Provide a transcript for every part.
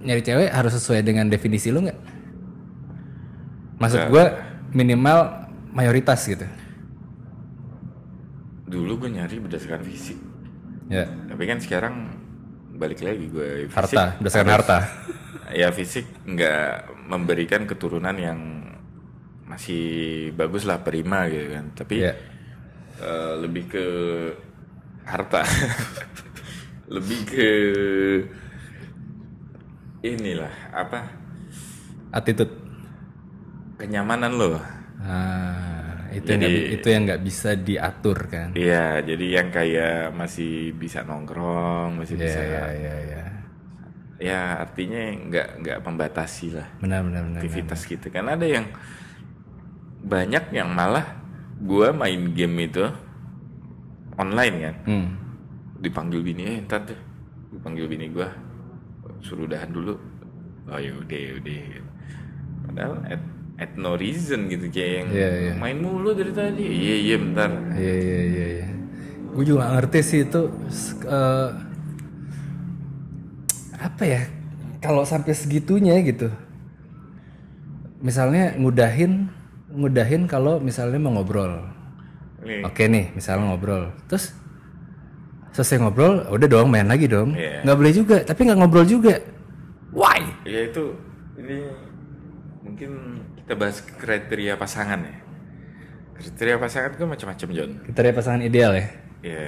nyari cewek harus sesuai dengan definisi lu nggak? Maksud gue minimal mayoritas gitu. Dulu gue nyari berdasarkan fisik. Ya. Tapi kan sekarang balik lagi gue fisik. Harta, berdasarkan harta. Ya fisik nggak memberikan keturunan yang masih bagus lah prima gitu kan. Tapi Iya. eh, lebih ke harta. lebih ke inilah apa Attitude. kenyamanan lo. Ah, itu yang Jadi- nggak- itu yang nggak bisa diatur kan. Iya, jadi yang kayak masih bisa nongkrong, masih Iya bisa iya iya iya. ya artinya nggak nggak membatasi lah Benar benar benar. aktivitas gitu kan ada yang banyak yang malah gua main game itu online kan Hmm. dipanggil bini eh ntar deh dipanggil bini gua suruh udahan dulu oh ya udah udah padahal at, at no reason gitu kayak yang Iya, iya. main mulu dari tadi iya iya bentar Iya iya iya. iya. Gue juga gak ngerti sih itu eh, apa ya kalau sampai segitunya gitu. Misalnya ngudahin ngudahin kalau misalnya mau ngobrol. Nih, Oke nih, misalnya ngobrol. Terus selesai ngobrol, udah dong main lagi dong. Iya. Nggak boleh juga, tapi nggak ngobrol juga. Why? ya itu ini mungkin kita bahas kriteria pasangan ya kriteria pasangan kan macam-macam John Kriteria pasangan ideal ya. ya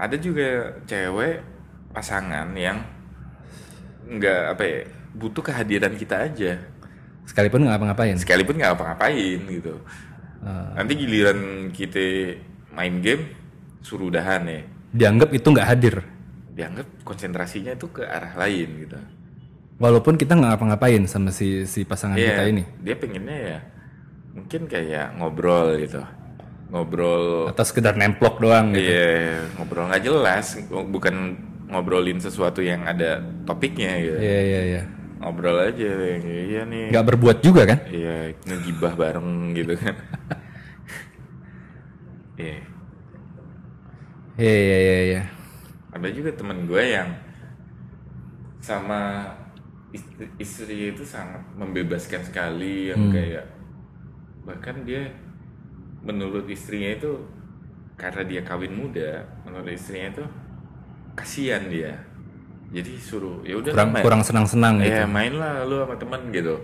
ada juga cewek pasangan yang nggak apa ya butuh kehadiran kita aja Sekalipun nggak ngapa-ngapain. sekalipun nggak apa-ngapain gitu nanti giliran kita main game suruh udahan ya Dianggap itu nggak hadir. dianggap konsentrasinya itu ke arah lain gitu Walaupun kita nggak ngapa-ngapain sama si si pasangan Iya, kita ini. dia pengennya ya mungkin kayak ngobrol gitu ngobrol Atau sekedar nemplok doang gitu. iya ngobrol nggak jelas bukan ngobrolin sesuatu yang ada topiknya gitu Iya iya iya. ngobrol aja yang, iya nih Nggak berbuat juga kan? iya ngegibah bareng gitu kan iya Iya iya iya. iya. ada juga temen gue yang sama istri, istri itu sangat membebaskan sekali yang kayak bahkan dia menurut istrinya itu karena dia kawin muda menurut istrinya itu kasihan dia jadi suruh ya udah Kurang main. kurang senang-senang gitu. ya main lah lu sama teman gitu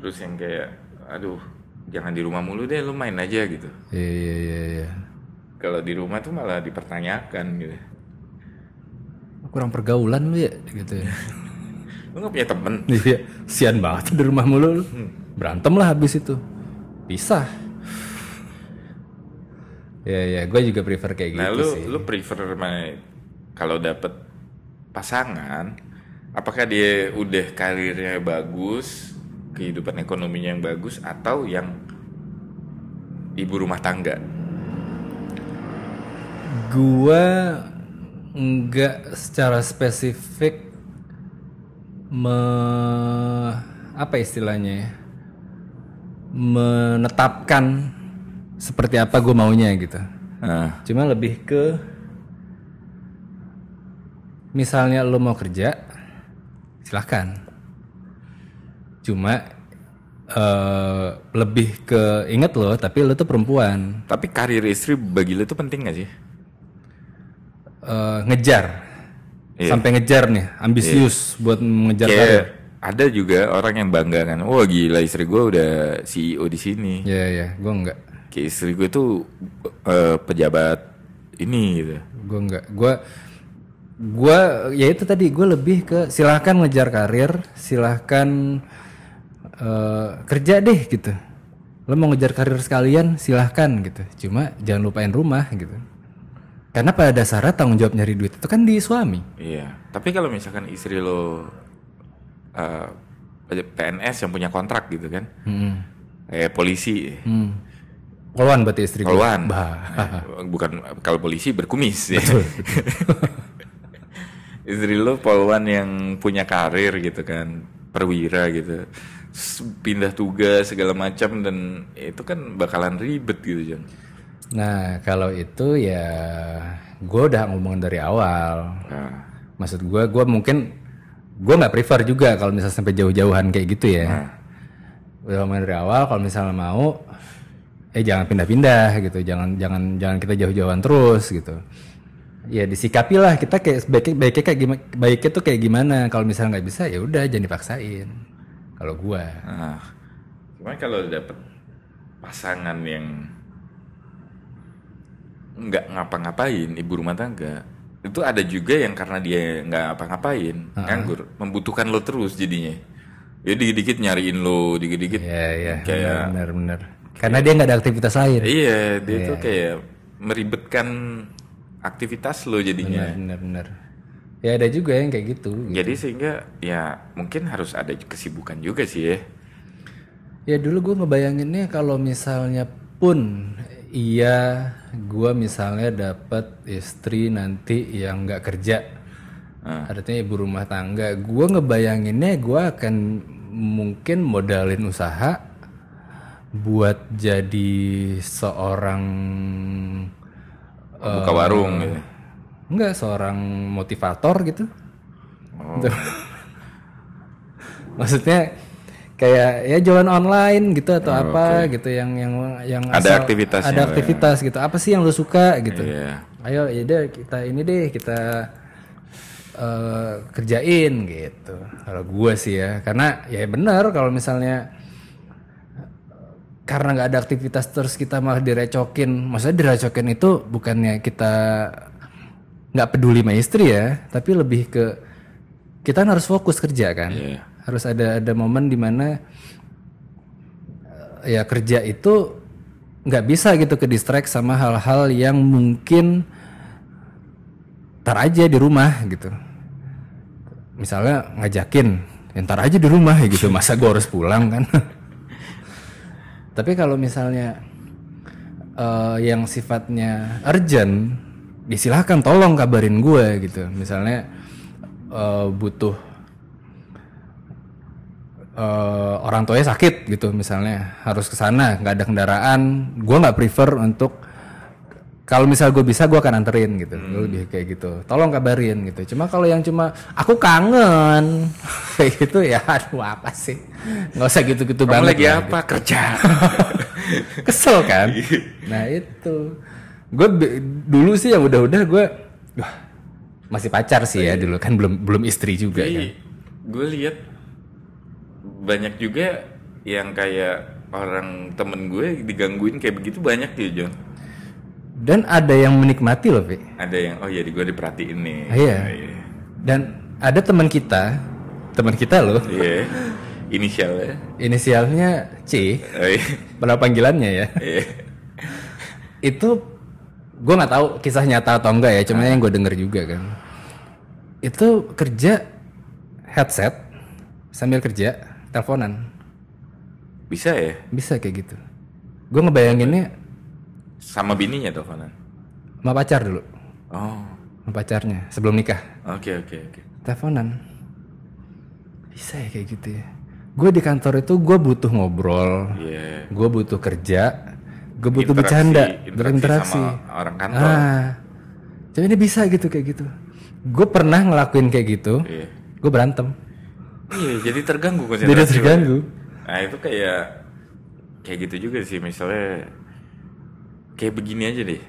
terus yang kayak aduh jangan di rumah mulu deh lu main aja gitu Iya iya iya. Kalau di rumah tuh malah dipertanyakan gitu Kurang pergaulan lu ya gitu ya. lu nggak punya temen Iya, sian banget di rumah mulu lu. Berantem lah habis itu. Pisah. Ya ya, gue juga prefer kayak Nah, gitu lu sih. lu prefer kalau dapet pasangan, apakah dia udah karirnya bagus, kehidupan ekonominya yang bagus atau yang ibu rumah tangga? Gua nggak secara spesifik me apa istilahnya ya menetapkan seperti apa gue maunya gitu. Nah, Cuma lebih ke misalnya lo mau kerja, silahkan. Cuma eh lebih ke inget lo, tapi lo tuh perempuan tapi karir istri bagi lu itu penting gak sih? Eh, ngejar, Iya. sampai ngejar nih, ambisius buat mengejar karir. Kayak ada juga orang yang bangga kan, wah gila istri gue udah CEO di sini. Ya ya, gue enggak, Kayak istri gue tuh eh, pejabat ini gitu. gue enggak, gue gue ya itu tadi gue lebih ke silahkan ngejar karir, silahkan eh, kerja deh gitu. Lo mau ngejar karir sekalian silahkan gitu. Cuma jangan lupain rumah gitu. Karena pada dasarnya tanggung jawab nyari duit itu kan di suami. Iya, tapi kalau misalkan istri lo eh, PNS yang punya kontrak gitu kan, Hmm. kayak polisi, Hmm. Poluan berarti istri gue. poluan, Bah. Eh, bukan kalau polisi berkumis, ya. istri lo poluan yang punya karir gitu kan, perwira gitu, pindah tugas segala macam dan itu kan bakalan ribet gitu Jon. Nah kalau itu ya gue udah ngomongin dari awal. Nah, Maksud gue, gue mungkin gue nggak prefer juga kalau misalnya sampai jauh-jauhan kayak gitu ya. Nah, udah ngomongin dari awal kalau misalnya mau eh jangan pindah-pindah gitu. Jangan jangan jangan kita jauh-jauhan terus gitu. Ya disikapi lah. Kita kayak baiknya baiknya kayak gimana baiknya tuh kayak gimana? Kalau misalnya nggak bisa ya udah jangan dipaksain. Kalau gua. Nah. Cuman kalau dapet pasangan yang nggak ngapa-ngapain, ibu rumah tangga, itu ada juga yang karena dia nggak ngapa-ngapain, nganggur, membutuhkan lo terus jadinya. Ya dikit-dikit nyariin lo, dikit-dikit ya ya kayak benar benar. karena dia nggak ada aktivitas lain. Iya, dia tuh kayak meribetkan aktivitas lo jadinya. benar benar ya ada juga yang kayak gitu Jadi sehingga ya mungkin harus ada kesibukan juga sih ya. Ya dulu gue ngebayanginnya kalau misalnya pun iya gue misalnya dapat istri nanti yang nggak kerja, artinya ibu rumah tangga, gue ngebayanginnya gue akan mungkin modalin usaha buat jadi seorang Buka warung gitu. enggak seorang motivator gitu. Oh. Maksudnya kayak ya jualan online gitu atau apa gitu yang yang yang Ada aktivitasnya ada lah ya. aktivitas gitu apa sih yang lu suka gitu Iya. ayo ya deh kita ini deh kita eh, kerjain gitu kalau gua sih ya karena ya benar kalau misalnya karena nggak ada aktivitas terus kita malah direcokin maksudnya direcokin itu bukannya kita nggak peduli sama istri ya tapi lebih ke kita harus fokus kerja kan Iya. Harus ada ada momen di mana eh, ya kerja itu nggak bisa gitu ke distract sama hal-hal yang mungkin tar aja di rumah gitu. Misalnya ngajakin ya ntar aja di rumah ya gitu masa gue harus pulang kan? Tapi kalau misalnya eh, yang sifatnya urgent ya silahkan tolong kabarin gue gitu. Misalnya eh, butuh eh, orang tuanya sakit gitu misalnya. Harus ke sana nggak ada kendaraan. Gue nggak prefer untuk kalau misal gue bisa gue akan anterin gitu. Gua lebih kayak gitu. Tolong kabarin gitu. Cuma kalau yang cuma aku kangen. Kayak gitu ya aduh apa sih? Nggak usah gitu-gitu Kamu banget lagi lah, apa? Kerja. kesel kan? Nah itu. Gue dulu sih yang udah-udah gue wah masih pacar sih ya dulu. Kan belum belum istri juga kan. Jadi gue lihat banyak juga yang kayak orang temen gue digangguin kayak begitu banyak ya John. dan ada yang menikmati loh Vi Ada yang oh jadi gue diperhatiin nih. Iya. Oh, iya. dan ada teman kita teman kita loh Iya. Inisialnya. inisialnya C Oh, iya. pada panggilannya ya Iya. itu gue nggak tahu kisah nyata atau enggak ya cuma yang gue denger juga kan itu kerja headset sambil kerja teleponan Bisa ya? bisa kayak gitu gue ngebayanginnya Sama bininya teleponan. sama pacar dulu Oh. sama pacarnya sebelum nikah Oke oke oke. teleponan bisa ya kayak gitu ya gue di kantor itu gue butuh ngobrol Iya. gue butuh kerja gue butuh Interaksi- bercanda interaksi berinteraksi sama orang kantor. ah tapi ini bisa gitu kayak gitu gue pernah ngelakuin kayak gitu Iya. gue berantem Iya, jadi terganggu konsentrasi. jadi lo. terganggu Nah, itu kayak kayak gitu juga sih misalnya kayak begini aja deh.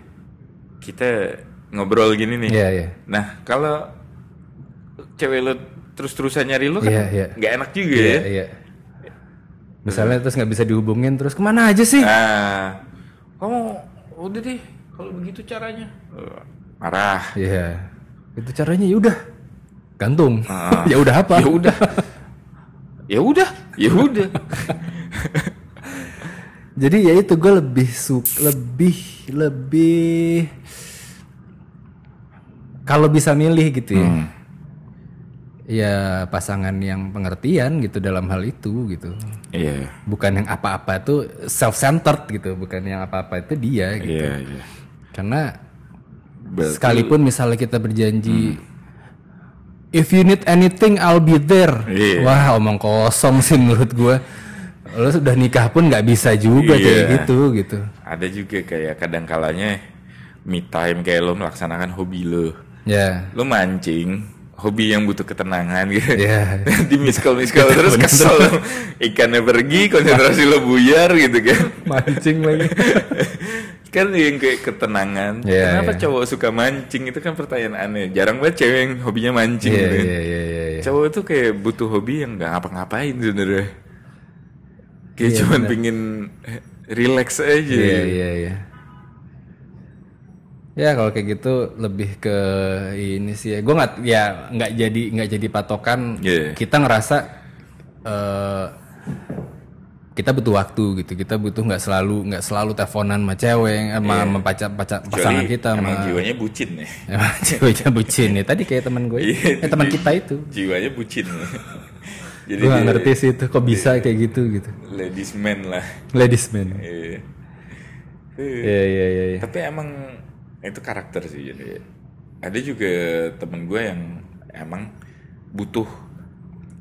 Kita ngobrol gini nih. iya iya Nah, kalau cewek lo terus-terusan nyari lo kan Iya, iya. nggak enak juga iya ya. iya misalnya terus nggak bisa dihubungin terus ke mana aja sih Nah, kamu udah deh kalau begitu caranya. Marah. iya itu caranya ya udah gantung Ah. ya udah apa Ya udah. ya udah, ya udah. jadi ya itu gue lebih su lebih lebih kalau bisa milih gitu ya Hmm. ya pasangan yang pengertian gitu dalam hal itu gitu Iya. bukan yang apa-apa itu self centered gitu bukan yang apa-apa itu dia gitu Iya, iya. karena Berarti- sekalipun misalnya kita berjanji if you need anything I'll be there Iya. wah omong kosong sih menurut gue lo sudah nikah pun nggak bisa juga kayak Iya. gitu gitu Ada juga kayak kadang kalanya me time kayak lo melaksanakan hobi lo. ya Lo mancing, hobi yang butuh ketenangan gitu. Iya. di miss call terus kesel ikannya pergi konsentrasi lo buyar gitu kan Mancing lagi. kan yang kayak ketenangan Iya, kenapa iya. cowok suka mancing itu kan pertanyaan aneh jarang banget cewek yang hobinya mancing Iya gitu kan. iya iya iya. iya. cowok tuh kayak butuh hobi yang nggak ngapa-ngapain sebenarnya kayak Iya, cuman bener. pingin eh, relax aja Iya iya iya. Ya kalau kayak gitu lebih ke ini sih ya. Gue nggak ya nggak jadi nggak jadi patokan. Iya. Kita ngerasa eh kita butuh waktu gitu. Kita butuh nggak selalu nggak selalu teleponan sama cewek sama, sama pacar, pacar- pasangan kita emang sama jiwanya bucin ya Emang ceweknya bucin ya. Tadi kayak teman gue, Iya, eh, teman kita itu. jiwanya bucin jadi Gue ngerti sih itu kok bisa kayak gitu gitu. ladies man lah Ladies man. Iya. Iya iya iya. iya. tapi emang itu karakter sih jadi ada juga temen gue yang emang butuh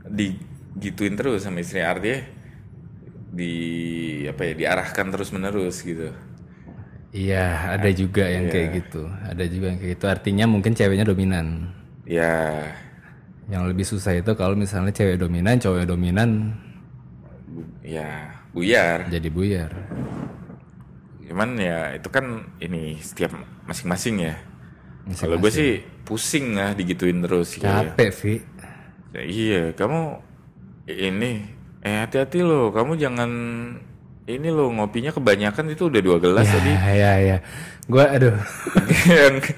digituin terus sama istri artinya di apa ya diarahkan terus menerus gitu Iya, ada juga yang kayak gitu. Ada juga yang kayak gitu. Artinya mungkin ceweknya dominan. ya Yang lebih susah itu kalau misalnya cewek dominan, cowok dominan ya buyar jadi buyar. cuman ya itu kan ini setiap masing-masing ya Masing-masing. kalau gue sih pusing lah digituin terus kayak Capek, Vi. Ya, iya, kamu ini eh hati-hati loh, kamu jangan ini loh ngopinya kebanyakan itu udah dua gelas tadi. Ya, ya, ya. Gua aduh. Yang-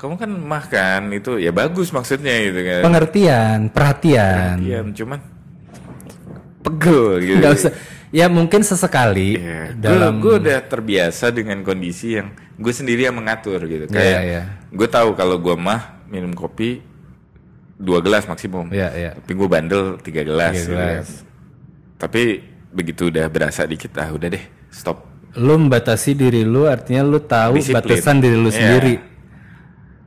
kamu kan makan itu ya bagus maksudnya gitu kan. Pengertian, perhatian. Iya, cuman pegel gitu. Nggak usah. Ya mungkin sesekali Iya, dalam gue udah terbiasa dengan kondisi yang gue sendiri yang mengatur gitu. Iya, Kayak iya. gue tahu kalau gue mah minum kopi dua gelas maksimum. Iya, iya. Tapi gue bandel tiga gelas. Tiga gitu gelas. kan. Tapi begitu udah berasa dikit, ah udah deh stop. lu membatasi diri lu artinya lu tahu Disiplin. batasan diri lu Iya. sendiri.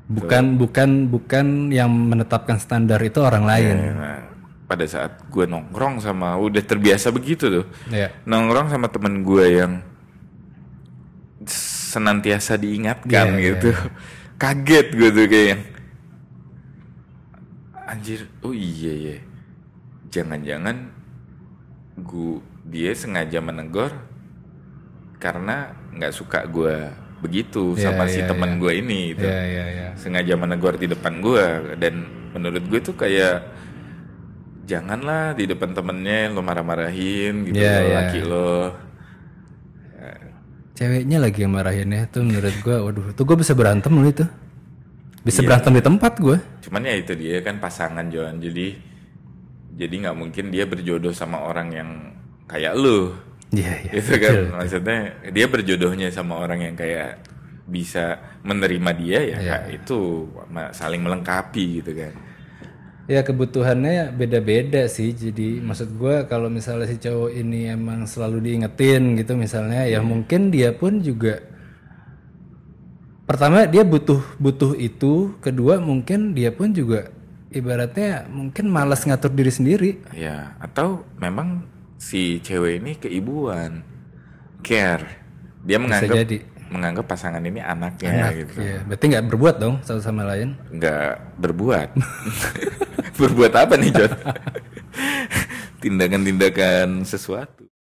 Bukan bukan bukan yang menetapkan standar itu orang lain. Nah, pada saat gue nongkrong sama udah terbiasa begitu tuh. Iya. Nongkrong sama temen gue yang senantiasa diingatkan iya, gitu. Kaget gue tuh kayak anjir, oh iya iya. Jangan-jangan gue dia sengaja menegur karena nggak suka gue begitu Iya, sama si iya, teman iya. gue ini gitu. Iya, iya, iya. sengaja menegur di depan gue dan menurut gue tuh kayak janganlah di depan temennya lo marah-marahin gitu Iya, lo, iya. laki lo Ceweknya lagi yang marahin ya tuh menurut gua waduh tuh gua bisa berantem loh itu. Bisa Iya. berantem di tempat gua. cuman ya itu dia kan pasangan Joan jadi jadi nggak mungkin dia berjodoh sama orang yang kayak lo Iya iya. itu kan maksudnya dia berjodohnya sama orang yang kayak bisa menerima dia ya Iya. Kak, itu saling melengkapi gitu kan Ya kebutuhannya beda-beda sih. Jadi maksud gua kalau misalnya si cowok ini emang selalu diingetin gitu misalnya ya mungkin dia pun juga pertama dia butuh butuh itu, kedua mungkin dia pun juga ibaratnya mungkin malas ngatur diri sendiri. Ya, atau memang si cewek ini keibuan, care. Dia menganggap jadi. menganggap pasangan ini anaknya gitu. Iya, berarti nggak berbuat dong satu sama lain. Nggak berbuat. berbuat apa nih, John? Tindakan-tindakan sesuatu.